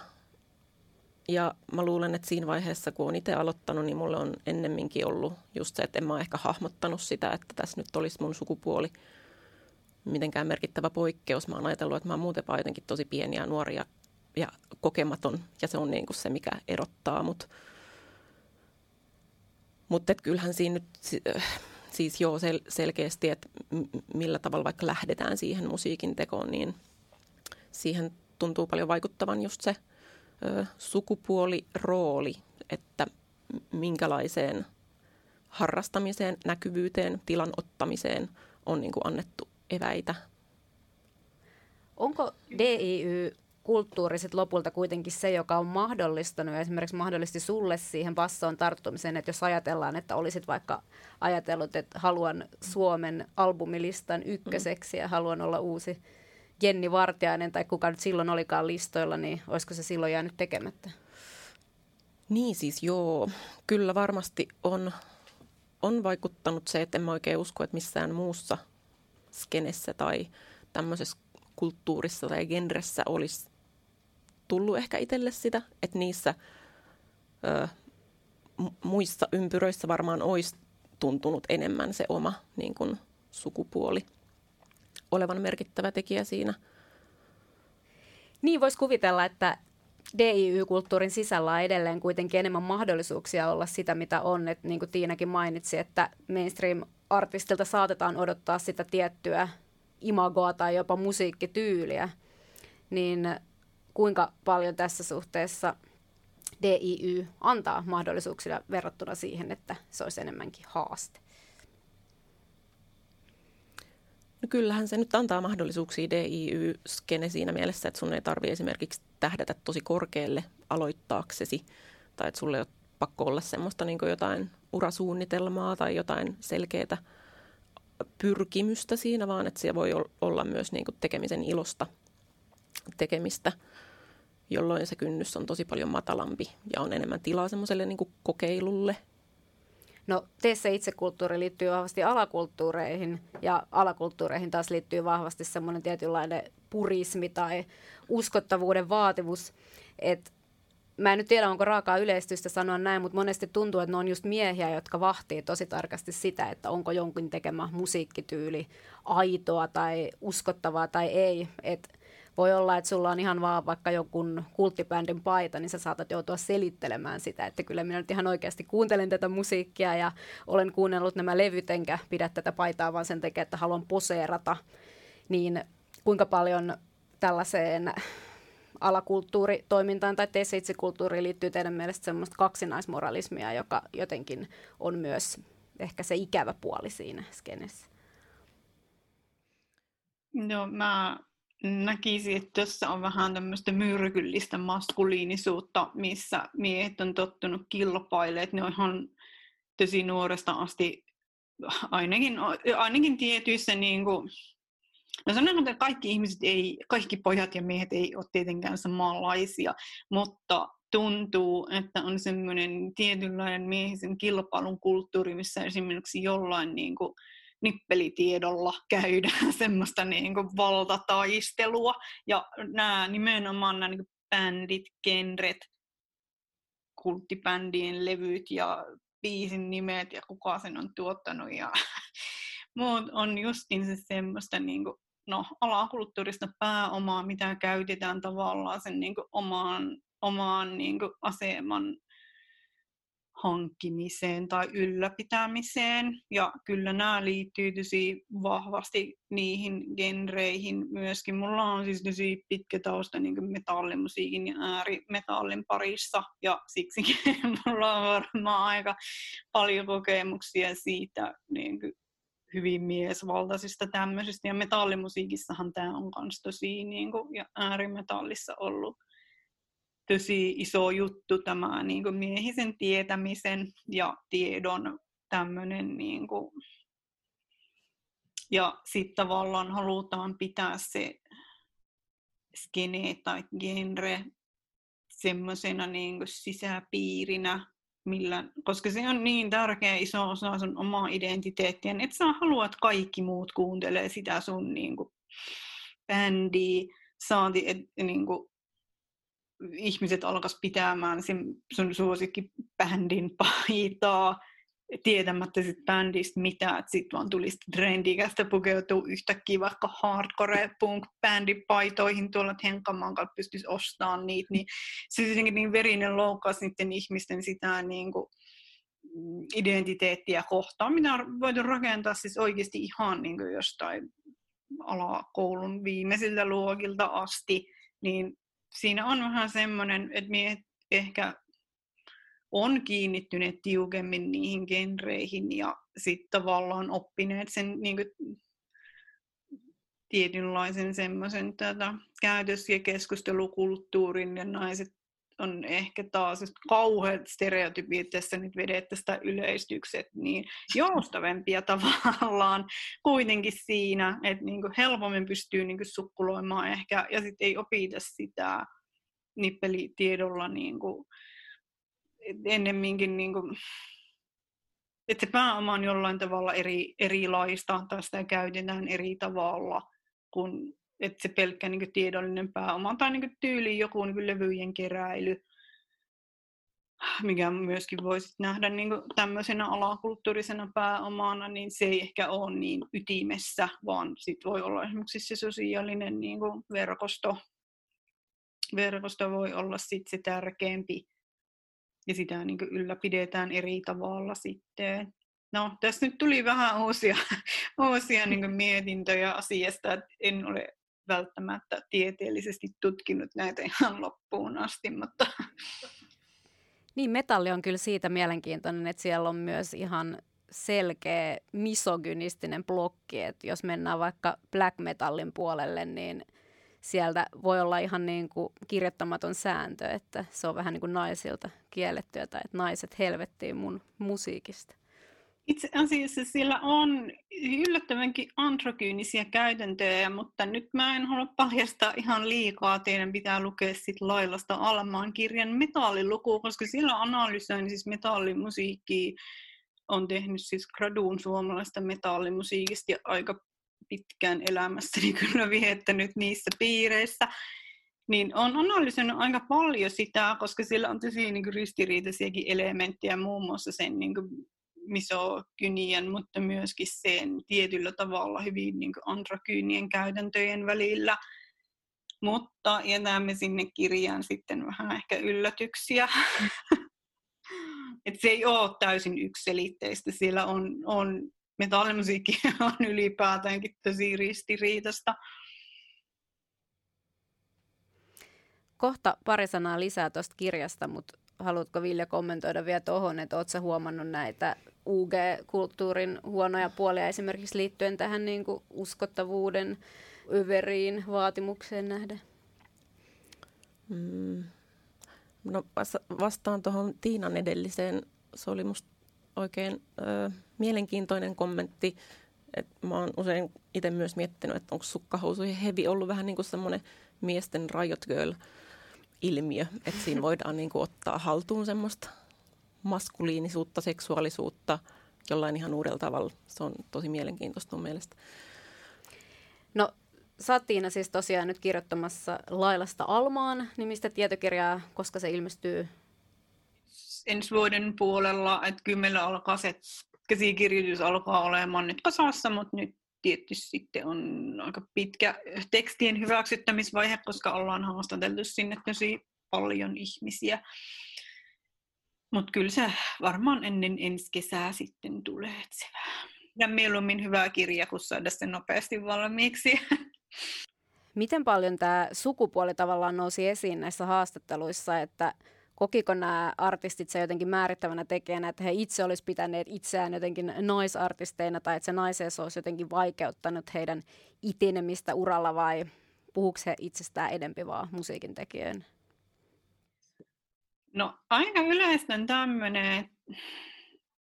Ja mä luulen, että siinä vaiheessa, kun on itse aloittanut, niin mulle on ennemminkin ollut just se, että en mä ehkä hahmottanut sitä, että tässä nyt olisi mun sukupuoli mitenkään merkittävä poikkeus. Mä oon ajatellut, että mä oon muuten jotenkin tosi pieni ja nuori ja, ja kokematon, ja se on niin kuin se, mikä erottaa mut. Mutta kyllähän siinä nyt siis joo sel- selkeästi, että millä tavalla vaikka lähdetään siihen musiikin tekoon, niin siihen tuntuu paljon vaikuttavan just se – sukupuolirooli, että minkälaiseen harrastamiseen, näkyvyyteen, tilan ottamiseen on niin kuin annettu eväitä. Onko DIY kulttuuri sit lopulta kuitenkin se, joka on mahdollistanut ja esimerkiksi mahdollisti sulle siihen bassoon tarttumiseen, että jos ajatellaan, että olisit vaikka ajatellut, että haluan Suomen albumilistan ykköseksi ja haluan olla uusi Jenni Vartiainen tai kuka nyt silloin olikaan listoilla, niin olisiko se silloin jäänyt tekemättä? Niin siis joo, kyllä varmasti on, on vaikuttanut se, että en mä oikein usko, että missään muussa skenessä tai tämmöisessä kulttuurissa tai genressä olisi tullut ehkä itselle sitä, että niissä ö, muissa ympyröissä varmaan olisi tuntunut enemmän se oma niin kuin, sukupuoli olevan merkittävä tekijä siinä. Niin voisi kuvitella, että DIY-kulttuurin sisällä on edelleen kuitenkin enemmän mahdollisuuksia olla sitä, mitä on. Et niin kuin Tiinakin mainitsi, että mainstream-artistilta saatetaan odottaa sitä tiettyä imagoa tai jopa musiikkityyliä. Niin kuinka paljon tässä suhteessa DIY antaa mahdollisuuksia verrattuna siihen, että se olisi enemmänkin haaste? No kyllähän se nyt antaa mahdollisuuksia DIY-skene siinä mielessä, että sun ei tarvi esimerkiksi tähdätä tosi korkealle aloittaaksesi, tai että sulle ei ole pakko olla semmoista niin jotain urasuunnitelmaa tai jotain selkeää pyrkimystä siinä, vaan että siellä voi olla myös niin tekemisen ilosta tekemistä, jolloin se kynnys on tosi paljon matalampi ja on enemmän tilaa semmoiselle niin kokeilulle No teissä itsekulttuuri liittyy vahvasti alakulttuureihin ja alakulttuureihin taas liittyy vahvasti semmoinen tietynlainen purismi tai uskottavuuden vaatimus, että mä en nyt tiedä, onko raakaa yleistystä sanoa näin, mutta monesti tuntuu, että ne on just miehiä, jotka vahtii tosi tarkasti sitä, että onko jonkin tekemä musiikkityyli aitoa tai uskottavaa tai ei. Että voi olla, että sulla on ihan vaan vaikka joku kulttibändin paita, niin sä saatat joutua selittelemään sitä, että kyllä minä nyt ihan oikeasti kuuntelen tätä musiikkia ja olen kuunnellut nämä levyt, enkä pidä tätä paitaa vaan sen takia, että haluan poseerata. Niin kuinka paljon tällaiseen alakulttuuritoimintaan tai teissä itsekulttuuriin liittyy teidän mielestä semmoista kaksinaismoralismia, joka jotenkin on myös ehkä se ikävä puoli siinä skenessä? No mä näkisin, että tässä on vähän tämmöistä myrkyllistä maskuliinisuutta, missä miehet on tottunut kilpailemaan. Ne on ihan tosi nuoresta asti, ainakin, ainakin tietyissä niin kuin, No sanon, että kaikki ihmiset ei, kaikki pojat ja miehet ei ole tietenkään samanlaisia, mutta tuntuu, että on semmoinen tietynlainen miehisen kilpailun kulttuuri, missä esimerkiksi jollain niin kuin, nippelitiedolla käydään semmoista niin kuin valtataistelua. Ja nämä nimenomaan nämä niin bändit, genret, kulttibändien levyt ja biisin nimet ja kuka sen on tuottanut ja muut on justin se semmoista niin kuin, no, alakulttuurista pääomaa, mitä käytetään tavallaan sen niin kuin, omaan, omaan niin kuin, aseman hankkimiseen tai ylläpitämiseen. Ja kyllä nämä liittyy tosi vahvasti niihin genreihin myöskin. Mulla on siis tosi pitkä tausta niin metallimusiikin ja äärimetallin parissa. Ja siksi mulla on varmaan aika paljon kokemuksia siitä niin kuin hyvin miesvaltaisista tämmöisistä. Ja metallimusiikissahan tämä on myös tosi niin kuin, ja äärimetallissa ollut tosi iso juttu tämä niin kuin miehisen tietämisen ja tiedon tämmöinen niin kuin, ja sitten tavallaan halutaan pitää se skene tai genre semmoisena niin sisäpiirinä, millä, koska se on niin tärkeä iso osa sun omaa identiteettiä, että sä haluat kaikki muut kuuntelee sitä sun niin kuin, bändiä, saati, että niin kuin, ihmiset alkas pitämään sen sun suosikkibändin paitaa tietämättä sit bändistä mitään, että sitten vaan tulisi trendikästä pukeutua yhtäkkiä vaikka hardcore punk bändipaitoihin tuolla, että Henkkamaan kanssa pystyisi ostamaan niitä, niin se jotenkin niin verinen loukkaus niiden ihmisten sitä niin kuin, mm, identiteettiä kohtaan, mitä on voitu rakentaa siis oikeasti ihan niin kuin jostain alakoulun viimeisiltä luokilta asti, niin siinä on vähän semmoinen, että miehet ehkä on kiinnittyneet tiukemmin niihin genreihin ja sitten tavallaan oppineet sen niin kuin, tietynlaisen semmoisen käytös- ja keskustelukulttuurin ja naiset on ehkä taas kauheat stereotypiat tässä nyt vedettäisiin yleistykset, niin joustavempia tavallaan kuitenkin siinä, että niin kuin helpommin pystyy niin kuin sukkuloimaan ehkä, ja sitten ei opita sitä nippelitiedolla niin kuin, ennemminkin, niin kuin, että se pääoma on jollain tavalla eri, erilaista, tai sitä käytetään eri tavalla kuin että se pelkkä niin kuin, tiedollinen pääoma tai niin kuin, tyyli joku niin kuin, levyjen keräily, mikä myöskin voisi nähdä niin kuin, tämmöisenä alakulttuurisena pääomana, niin se ei ehkä ole niin ytimessä, vaan sit voi olla esimerkiksi se sosiaalinen niin kuin, verkosto. Verkosto voi olla sit se tärkeämpi ja sitä niin kuin, ylläpidetään eri tavalla sitten. No, tässä nyt tuli vähän uusia, uusia niin mietintöjä asiasta, että en ole välttämättä tieteellisesti tutkinut näitä ihan loppuun asti, mutta... Niin, metalli on kyllä siitä mielenkiintoinen, että siellä on myös ihan selkeä misogynistinen blokki, että jos mennään vaikka black metallin puolelle, niin sieltä voi olla ihan niin kuin kirjoittamaton sääntö, että se on vähän niin kuin naisilta kiellettyä tai että naiset helvettiin mun musiikista. Itse asiassa siellä on yllättävänkin androgyynisiä käytäntöjä, mutta nyt mä en halua paljastaa ihan liikaa. Teidän pitää lukea sit Lailasta Almaan kirjan metalliluku, koska sillä analysoin siis metallimusiikkia. On tehnyt siis graduun suomalaista metallimusiikista ja aika pitkään elämässäni kyllä viettänyt niissä piireissä niin on analysoinut aika paljon sitä, koska sillä on tosi niin ristiriitaisiakin elementtejä, muun muassa sen niin kuin, misokynian, mutta myöskin sen tietyllä tavalla hyvin niin androkyynien käytäntöjen välillä. Mutta jätämme sinne kirjaan sitten vähän ehkä yllätyksiä. Et se ei ole täysin yksiselitteistä. Siellä on, on metallimusiikki on ylipäätäänkin tosi ristiriitasta. Kohta pari sanaa lisää tuosta kirjasta, mutta haluatko Ville kommentoida vielä tuohon, että oletko huomannut näitä UG-kulttuurin huonoja puolia esimerkiksi liittyen tähän niin kuin uskottavuuden överiin vaatimukseen nähden? Mm. No vastaan tuohon Tiinan edelliseen. Se oli musta oikein ö, mielenkiintoinen kommentti. Et mä oon usein itse myös miettinyt, että onko sukkahousujen hevi ollut vähän niin kuin semmoinen miesten riot girl ilmiö, että siinä voidaan niin kuin ottaa haltuun semmoista maskuliinisuutta, seksuaalisuutta jollain ihan uudella tavalla. Se on tosi mielenkiintoista mun mielestä. No sä oot Tiina siis tosiaan nyt kirjoittamassa Lailasta Almaan nimistä tietokirjaa, koska se ilmestyy? ensi vuoden puolella, että kyllä meillä alkaa se käsikirjoitus alkaa olemaan nyt kasassa, mutta nyt tietysti sitten on aika pitkä tekstien hyväksyttämisvaihe, koska ollaan haastateltu sinne tosi paljon ihmisiä. Mutta kyllä se varmaan ennen ensi kesää sitten tulee, vähän. Ja mieluummin hyvä kirja, kun saada sen nopeasti valmiiksi. Miten paljon tämä sukupuoli tavallaan nousi esiin näissä haastatteluissa, että kokiko nämä artistit se jotenkin määrittävänä tekijänä, että he itse olisi pitäneet itseään jotenkin naisartisteina tai että se naiseus olisi jotenkin vaikeuttanut heidän itenemistä uralla vai puhuuko he itsestään edempi vaan musiikin tekijöön? No aika yleistä tämmöinen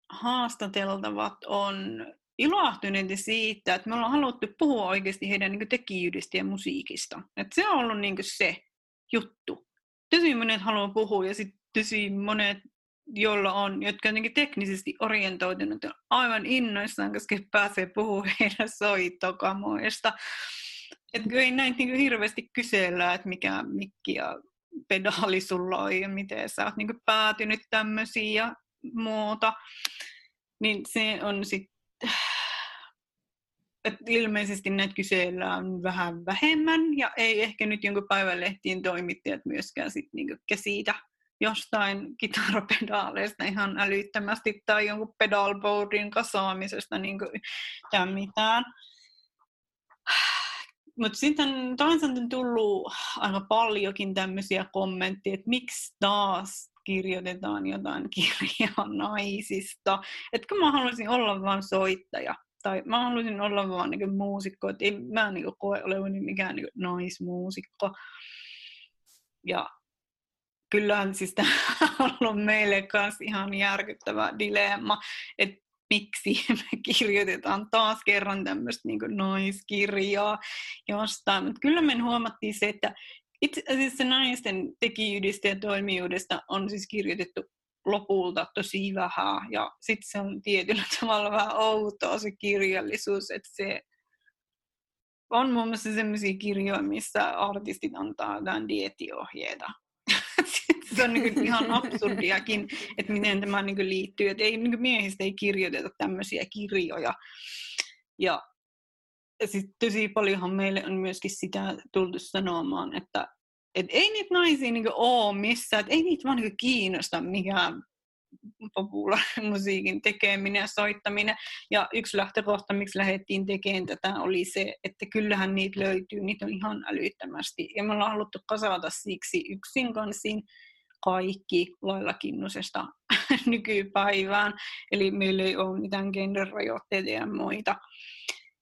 haastateltavat on ilahtuneita siitä, että me ollaan haluttu puhua oikeasti heidän niin tekijyydestä ja musiikista. Et se on ollut niin se juttu. Tosi monet haluaa puhua ja sitten tosi monet, joilla on, jotka on teknisesti orientoitunut ja aivan innoissaan, koska pääsee puhumaan heidän soittokamoista. Että ei näin niin hirveästi kysellä, että mikä mikki ja pedaali sulla on ja miten sä oot niin päätynyt tämmöisiin ja muuta. Niin se on sitten ilmeisesti näitä kysellään vähän vähemmän ja ei ehkä nyt jonkun päivälehtien toimittajat myöskään sit niinku käsitä jostain kitarapedaaleista ihan älyttömästi tai jonkun pedalboardin kasaamisesta niinku tai mitään. Mutta sitten toisaalta on tullut aika paljonkin tämmöisiä kommentteja, että miksi taas kirjoitetaan jotain kirjaa naisista. Että mä haluaisin olla vain soittaja tai mä haluaisin olla vaan niin muusikko, että ei mä niin koe olevani mikään niin naismuusikko. Ja kyllähän siis tämä on ollut meille kanssa ihan järkyttävä dilemma, että miksi me kirjoitetaan taas kerran tämmöistä niin naiskirjaa jostain. Mutta kyllä me huomattiin se, että itse asiassa naisten tekijyydestä ja toimijuudesta on siis kirjoitettu lopulta tosi vähän. Ja sitten se on tietyllä tavalla vähän outoa se kirjallisuus, että se on muun muassa sellaisia kirjoja, missä artistit antaa jotain diettiohjeita. Se on niin ihan absurdiakin, että miten tämä niin liittyy. Että ei, niin miehistä ei kirjoiteta tämmöisiä kirjoja. Ja sitten tosi paljonhan meille on myöskin sitä tultu sanomaan, että et ei niitä naisia niinku ole missään, et ei niitä vaan niinku kiinnosta mikään populaarimusiikin tekeminen ja soittaminen. Ja yksi lähtökohta, miksi lähdettiin tekemään tätä, oli se, että kyllähän niitä löytyy, niitä on ihan älyttömästi. Ja me ollaan haluttu kasata siksi yksin kansiin kaikki lailla kinnusesta nykypäivään. Eli meillä ei ole mitään genderrajoitteita ja muita.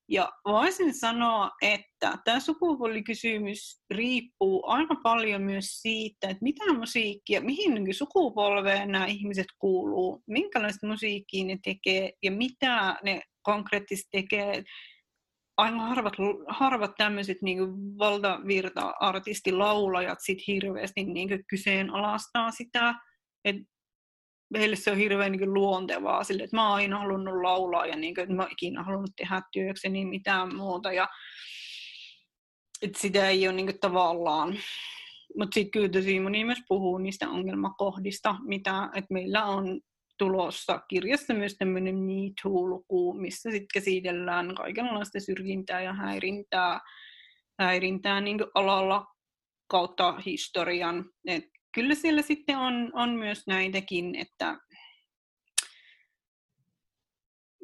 Ja voisin sanoa, että tämä sukupuolikysymys riippuu aika paljon myös siitä, että mitä musiikkia, mihin niin sukupolveen nämä ihmiset kuuluu, minkälaista musiikkia ne tekee ja mitä ne konkreettisesti tekee. Aika harvat, harvat tämmöiset niin valtavirta-artistilaulajat sit hirveästi niin kyseenalaistaa sitä, että heille se on hirveän niin luontevaa, sille, että mä oon aina halunnut laulaa ja niin kuin, että mä oon ikinä halunnut tehdä työkseni mitään muuta. Ja, että sitä ei ole niin kuin, tavallaan. Mutta sitten kyllä tosi moni myös puhuu niistä ongelmakohdista, mitä että meillä on tulossa kirjassa myös tämmöinen Me Too-luku, missä sitten käsitellään kaikenlaista syrjintää ja häirintää, häirintää niin alalla kautta historian. Et kyllä siellä sitten on, on myös näitäkin, että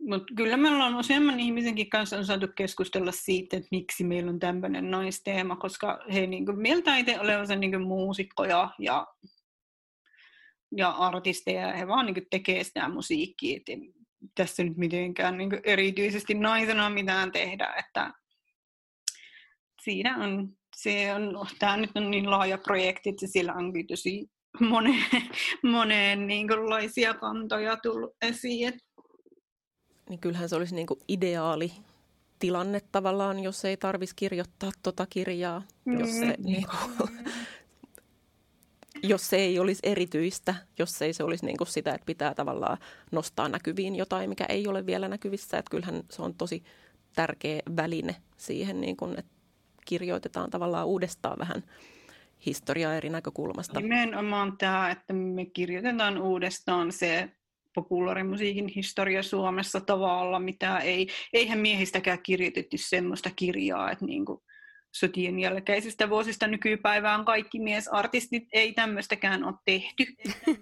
mutta kyllä me ollaan useamman ihmisenkin kanssa on saatu keskustella siitä, että miksi meillä on tämmöinen naisteema, koska he niin kuin, mieltä itse olevansa niin muusikkoja ja, ja artisteja, ja he vaan niin tekee sitä musiikkia, että tässä nyt mitenkään niin erityisesti naisena mitään tehdä, että siinä on se on, tämä nyt on niin laaja projekti, että siellä on tosi moneen, moneen niin kantoja tullut esiin. Niin kyllähän se olisi niin kuin ideaali tilanne tavallaan, jos ei tarvitsisi kirjoittaa tota kirjaa, mm. jos, se, niin kuin, jos se ei olisi erityistä, jos ei se olisi niin kuin sitä, että pitää tavallaan nostaa näkyviin jotain, mikä ei ole vielä näkyvissä. Että kyllähän se on tosi tärkeä väline siihen, niin kuin, että kirjoitetaan tavallaan uudestaan vähän historiaa eri näkökulmasta. Nimenomaan tämä, että me kirjoitetaan uudestaan se populaarimusiikin historia Suomessa tavalla, mitä ei, eihän miehistäkään kirjoitettu semmoista kirjaa, että niin kuin sotien jälkeisistä vuosista nykypäivään. Kaikki miesartistit ei tämmöistäkään ole tehty,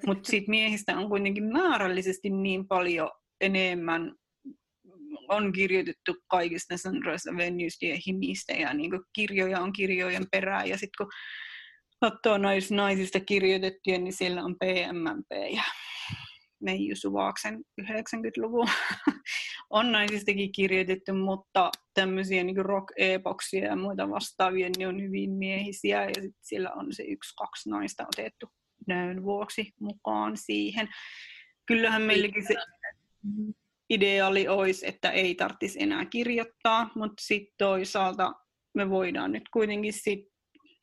mutta sitten miehistä on kuitenkin määrällisesti niin paljon enemmän on kirjoitettu kaikista Sandraista, Venystä ja Himistä ja niin kirjoja on kirjojen perään. Ja sitten kun katsoo nais, naisista kirjoitettuja, niin siellä on PMMP ja Meiju Suvaaksen 90-luvun on naisistakin kirjoitettu, mutta tämmöisiä niin rock-epoksia ja muita vastaavia, niin on hyvin miehisiä ja sitten siellä on se yksi, kaksi naista otettu näön vuoksi mukaan siihen. Kyllähän meilläkin se ideaali olisi, että ei tarvitsisi enää kirjoittaa, mutta sitten toisaalta me voidaan nyt kuitenkin sit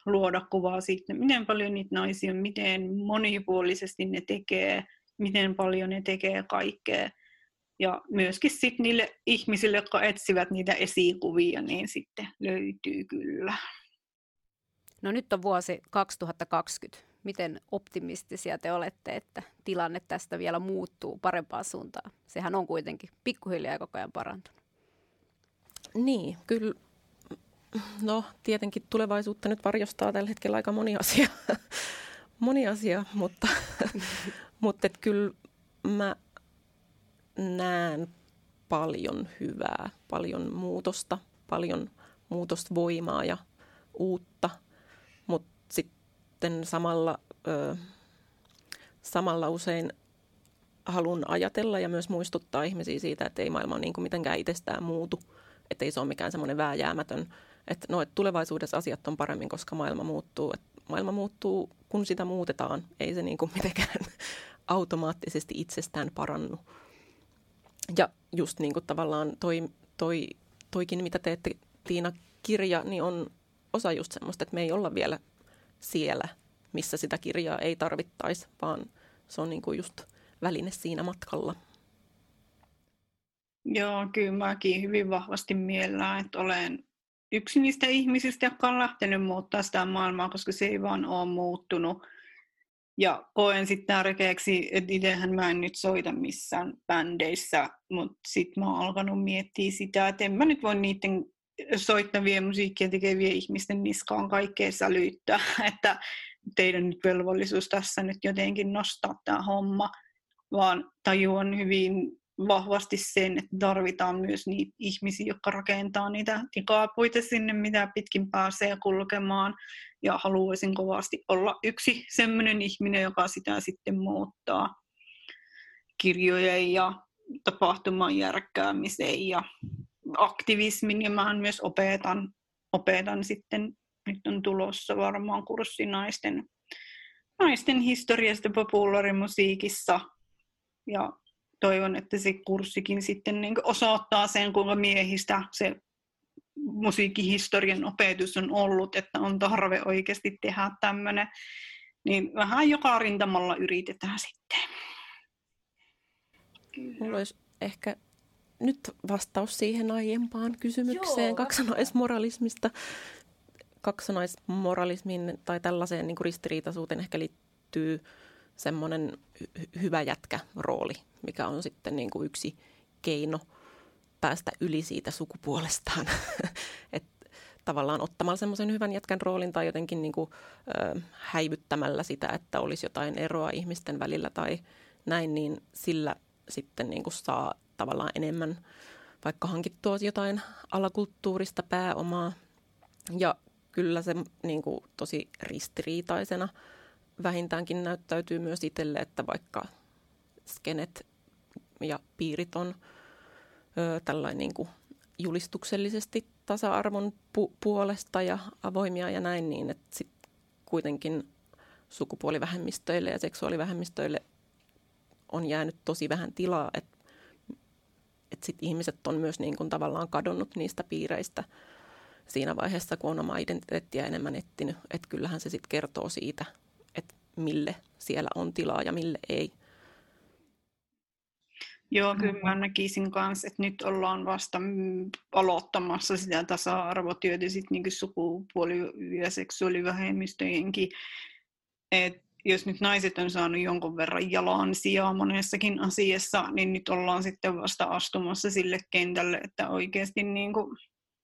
luoda kuvaa siitä, miten paljon niitä naisia on, miten monipuolisesti ne tekee, miten paljon ne tekee kaikkea. Ja myöskin sit niille ihmisille, jotka etsivät niitä esikuvia, niin sitten löytyy kyllä. No nyt on vuosi 2020. Miten optimistisia te olette, että tilanne tästä vielä muuttuu parempaan suuntaan? Sehän on kuitenkin pikkuhiljaa koko ajan parantunut. Niin, kyllä. No tietenkin tulevaisuutta nyt varjostaa tällä hetkellä aika moni asia, moni asia mutta, mutta et kyllä mä näen paljon hyvää, paljon muutosta, paljon muutosvoimaa ja uutta, mutta sitten samalla, ö, samalla usein haluan ajatella ja myös muistuttaa ihmisiä siitä, että ei maailma niin kuin mitenkään itsestään muutu, että ei se ole mikään semmoinen vääjäämätön, että, no, että tulevaisuudessa asiat on paremmin, koska maailma muuttuu. Että maailma muuttuu, kun sitä muutetaan, ei se niin kuin mitenkään automaattisesti itsestään parannu. Ja just niin kuin tavallaan toi, toi, toikin, mitä teette Tiina kirja, niin on osa just semmoista, että me ei olla vielä siellä, missä sitä kirjaa ei tarvittaisi, vaan se on niin kuin just väline siinä matkalla. Joo, kyllä mäkin hyvin vahvasti mielellään, että olen yksi niistä ihmisistä, jotka on lähtenyt muuttaa sitä maailmaa, koska se ei vaan ole muuttunut. Ja koen sitten tärkeäksi, että itsehän mä en nyt soita missään bändeissä, mutta sitten mä oon alkanut miettiä sitä, että en mä nyt voi niiden soittavien musiikkia tekevien ihmisten niskaan kaikkea sälyttää, että teidän nyt velvollisuus tässä nyt jotenkin nostaa tämä homma, vaan tajuan hyvin vahvasti sen, että tarvitaan myös niitä ihmisiä, jotka rakentaa niitä tikapuita sinne, mitä pitkin pääsee kulkemaan. Ja haluaisin kovasti olla yksi sellainen ihminen, joka sitä sitten muuttaa kirjojen ja tapahtuman järkkäämiseen ja aktivismin. Ja mä myös opetan, opetan sitten, nyt on tulossa varmaan kurssi naisten, naisten historiasta populaarimusiikissa. Ja toivon, että se kurssikin sitten niin osoittaa sen, kuinka miehistä se musiikkihistorian opetus on ollut, että on tarve oikeasti tehdä tämmöinen. Niin vähän joka rintamalla yritetään sitten. Mulla olisi ehkä nyt vastaus siihen aiempaan kysymykseen Joo, kaksonaismoralismista. Kaksonaismoralismin tai tällaiseen niin ristiriitaisuuteen ehkä liittyy semmoinen hyvä jätkä rooli, mikä on sitten niin kuin yksi keino päästä yli siitä sukupuolestaan. Et tavallaan ottamalla semmoisen hyvän jätkän roolin tai jotenkin niin kuin, ö, häivyttämällä sitä, että olisi jotain eroa ihmisten välillä tai näin, niin sillä sitten niin kuin saa tavallaan enemmän vaikka hankittua jotain alakulttuurista pääomaa. Ja kyllä se niin kuin, tosi ristiriitaisena – vähintäänkin näyttäytyy myös itselle, että vaikka skenet ja piirit on ö, tällainen niin kuin julistuksellisesti tasa-arvon pu- puolesta ja avoimia ja näin, niin että sit kuitenkin sukupuolivähemmistöille ja seksuaalivähemmistöille on jäänyt tosi vähän tilaa, että et sit ihmiset on myös niin kuin tavallaan kadonnut niistä piireistä siinä vaiheessa, kun on omaa identiteettiä enemmän etsinyt. Että kyllähän se sitten kertoo siitä mille siellä on tilaa ja mille ei. Joo, kyllä mä näkisin kanssa, että nyt ollaan vasta mm, aloittamassa sitä tasa-arvotyötä sit niinku sukupuoli- ja seksuaalivähemmistöjenkin. Et jos nyt naiset on saanut jonkun verran jalan sijaa monessakin asiassa, niin nyt ollaan sitten vasta astumassa sille kentälle, että oikeasti niinku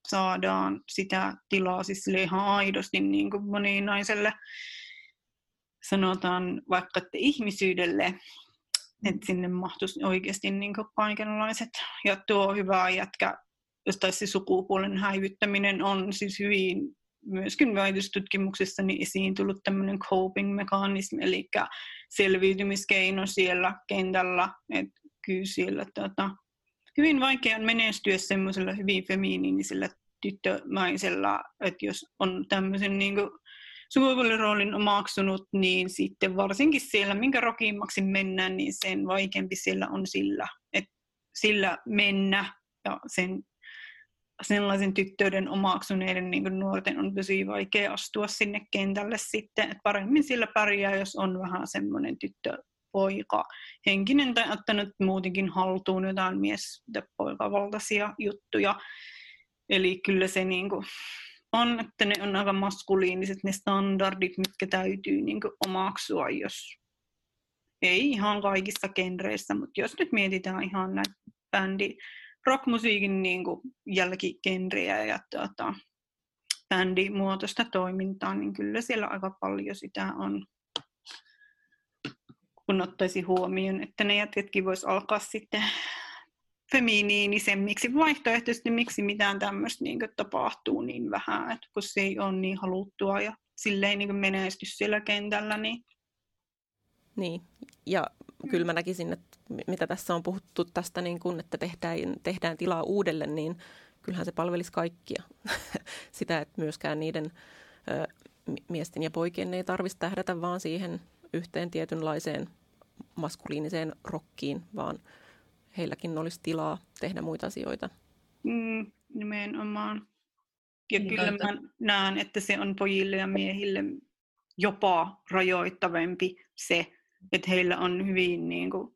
saadaan sitä tilaa siis ihan aidosti niinku moninaiselle sanotaan vaikka että ihmisyydelle että sinne mahtuisi oikeasti niin kaikenlaiset. Ja tuo hyvä jätkä, josta se sukupuolen häivyttäminen on siis hyvin myöskin väitöstutkimuksessa niin esiin tullut tämmöinen coping-mekanismi, eli selviytymiskeino siellä kentällä, että kyllä siellä tota, hyvin vaikea on menestyä semmoisella hyvin feminiinisellä tyttömäisellä, että jos on tämmöisen niin kuin, sukupuoliroolin omaksunut, niin sitten varsinkin siellä, minkä rokimmaksi mennään, niin sen vaikeampi siellä on sillä, että sillä mennä ja sen sellaisen tyttöyden omaksuneiden niin nuorten on tosi vaikea astua sinne kentälle sitten, että paremmin sillä pärjää, jos on vähän semmoinen tyttö poika henkinen tai ottanut muutenkin haltuun jotain mies- ja poikavaltaisia juttuja. Eli kyllä se niin kuin, on, että ne on aika maskuliiniset ne standardit, mitkä täytyy niin kuin omaksua, jos ei ihan kaikissa genreissä, mutta jos nyt mietitään ihan näitä bändi, rockmusiikin niin kuin jälkigenrejä ja tuota, bändimuotoista toimintaa, niin kyllä siellä aika paljon sitä on, kun ottaisi huomioon, että ne jätkätkin voisi alkaa sitten feminiinisemmiksi vaihtoehtoisesti, miksi mitään tämmöistä niin tapahtuu niin vähän, että kun se ei ole niin haluttua ja silleen niin menesty siellä kentällä. Niin... niin, ja kyllä mä näkisin, että mitä tässä on puhuttu tästä, niin kun, että tehdään, tehdään tilaa uudelle, niin kyllähän se palvelisi kaikkia. Sitä, että myöskään niiden ö, miesten ja poikien ei tarvitsisi tähdätä vaan siihen yhteen tietynlaiseen maskuliiniseen rokkiin, vaan – heilläkin olisi tilaa tehdä muita asioita. Mm, nimenomaan. Ja niin, kyllä mä näen, että se on pojille ja miehille jopa rajoittavampi se, että heillä on hyvin niin kuin,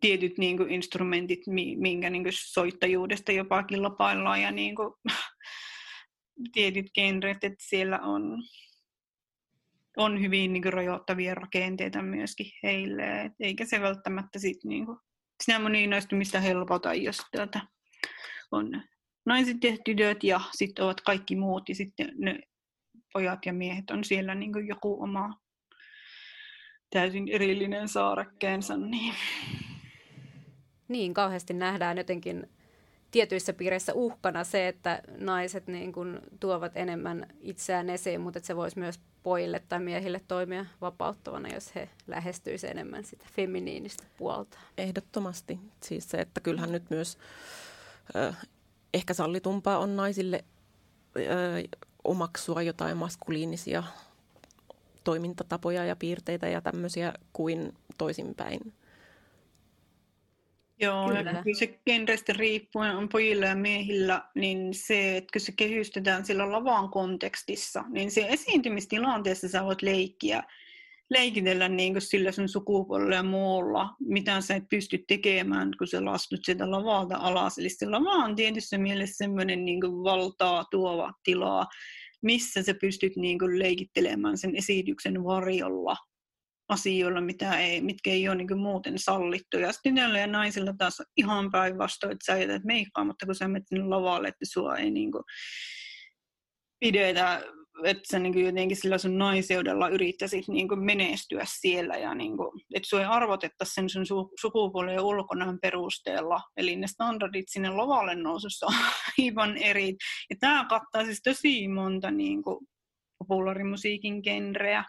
tietyt niin kuin, instrumentit, minkä niin kuin, soittajuudesta jopa kilpaillaan ja niin kuin, tietyt genret, että siellä on, on hyvin niin kuin, rajoittavia rakenteita myöskin heille, et eikä se välttämättä sit, niin kuin, sitä moninaistumista helpota, jos tuota, on naiset ja tytöt ja sitten ovat kaikki muut ja sitten ne pojat ja miehet on siellä niin joku oma täysin erillinen saarekkeensa. Niin. niin, kauheasti nähdään jotenkin tietyissä piireissä uhkana se, että naiset niin kuin tuovat enemmän itseään esiin, mutta että se voisi myös pojille tai miehille toimia vapauttavana, jos he lähestyisivät enemmän sitä feminiinistä puolta. Ehdottomasti. Siis se, että kyllähän nyt myös ö, ehkä sallitumpaa on naisille ö, omaksua jotain maskuliinisia toimintatapoja ja piirteitä ja tämmöisiä kuin toisinpäin. Joo, kyllä. ja kyllä se genrestä riippuen on pojilla ja miehillä, niin se, että kun se kehystetään sillä lavan kontekstissa, niin se esiintymistilanteessa sä voit leikkiä, leikitellä niin kuin sillä sun sukupuolella ja muulla, mitä sä et pysty tekemään, kun sä lastut sieltä lavalta alas. Eli se lava on tietyssä mielessä semmoinen niin valtaa tuova tilaa, missä sä pystyt niin kuin leikittelemään sen esityksen varjolla asioilla, mitä ei, mitkä ei ole niin muuten sallittu. Ja sitten ja naisilla taas ihan päinvastoin, että sä jätät meikkaamatta, kun sä menet sinne lavalle, että sua ei niin kuin pidetä, että sä niin jotenkin sillä sun naiseudella yrittäisit niin menestyä siellä ja niin kuin, että sua ei arvotettaisi sen sun su- sukupuolen ulkonäön perusteella. Eli ne standardit sinne lavalle nousussa on aivan eri. Ja tämä kattaa siis tosi monta niin kuin, populaarimusiikin genreä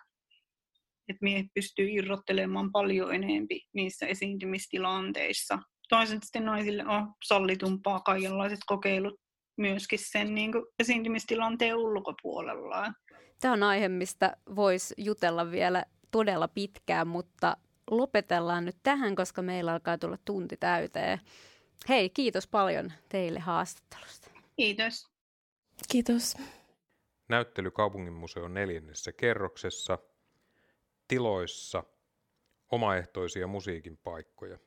että miehet pystyy irrottelemaan paljon enempi niissä esiintymistilanteissa. Toisaalta sitten naisille on sallitumpaa kaikenlaiset kokeilut myöskin sen niin kuin esiintymistilanteen ulkopuolella. Tämä on aihe, mistä voisi jutella vielä todella pitkään, mutta lopetellaan nyt tähän, koska meillä alkaa tulla tunti täyteen. Hei, kiitos paljon teille haastattelusta. Kiitos. Kiitos. Näyttely Kaupunginmuseon neljännessä kerroksessa – tiloissa omaehtoisia musiikin paikkoja.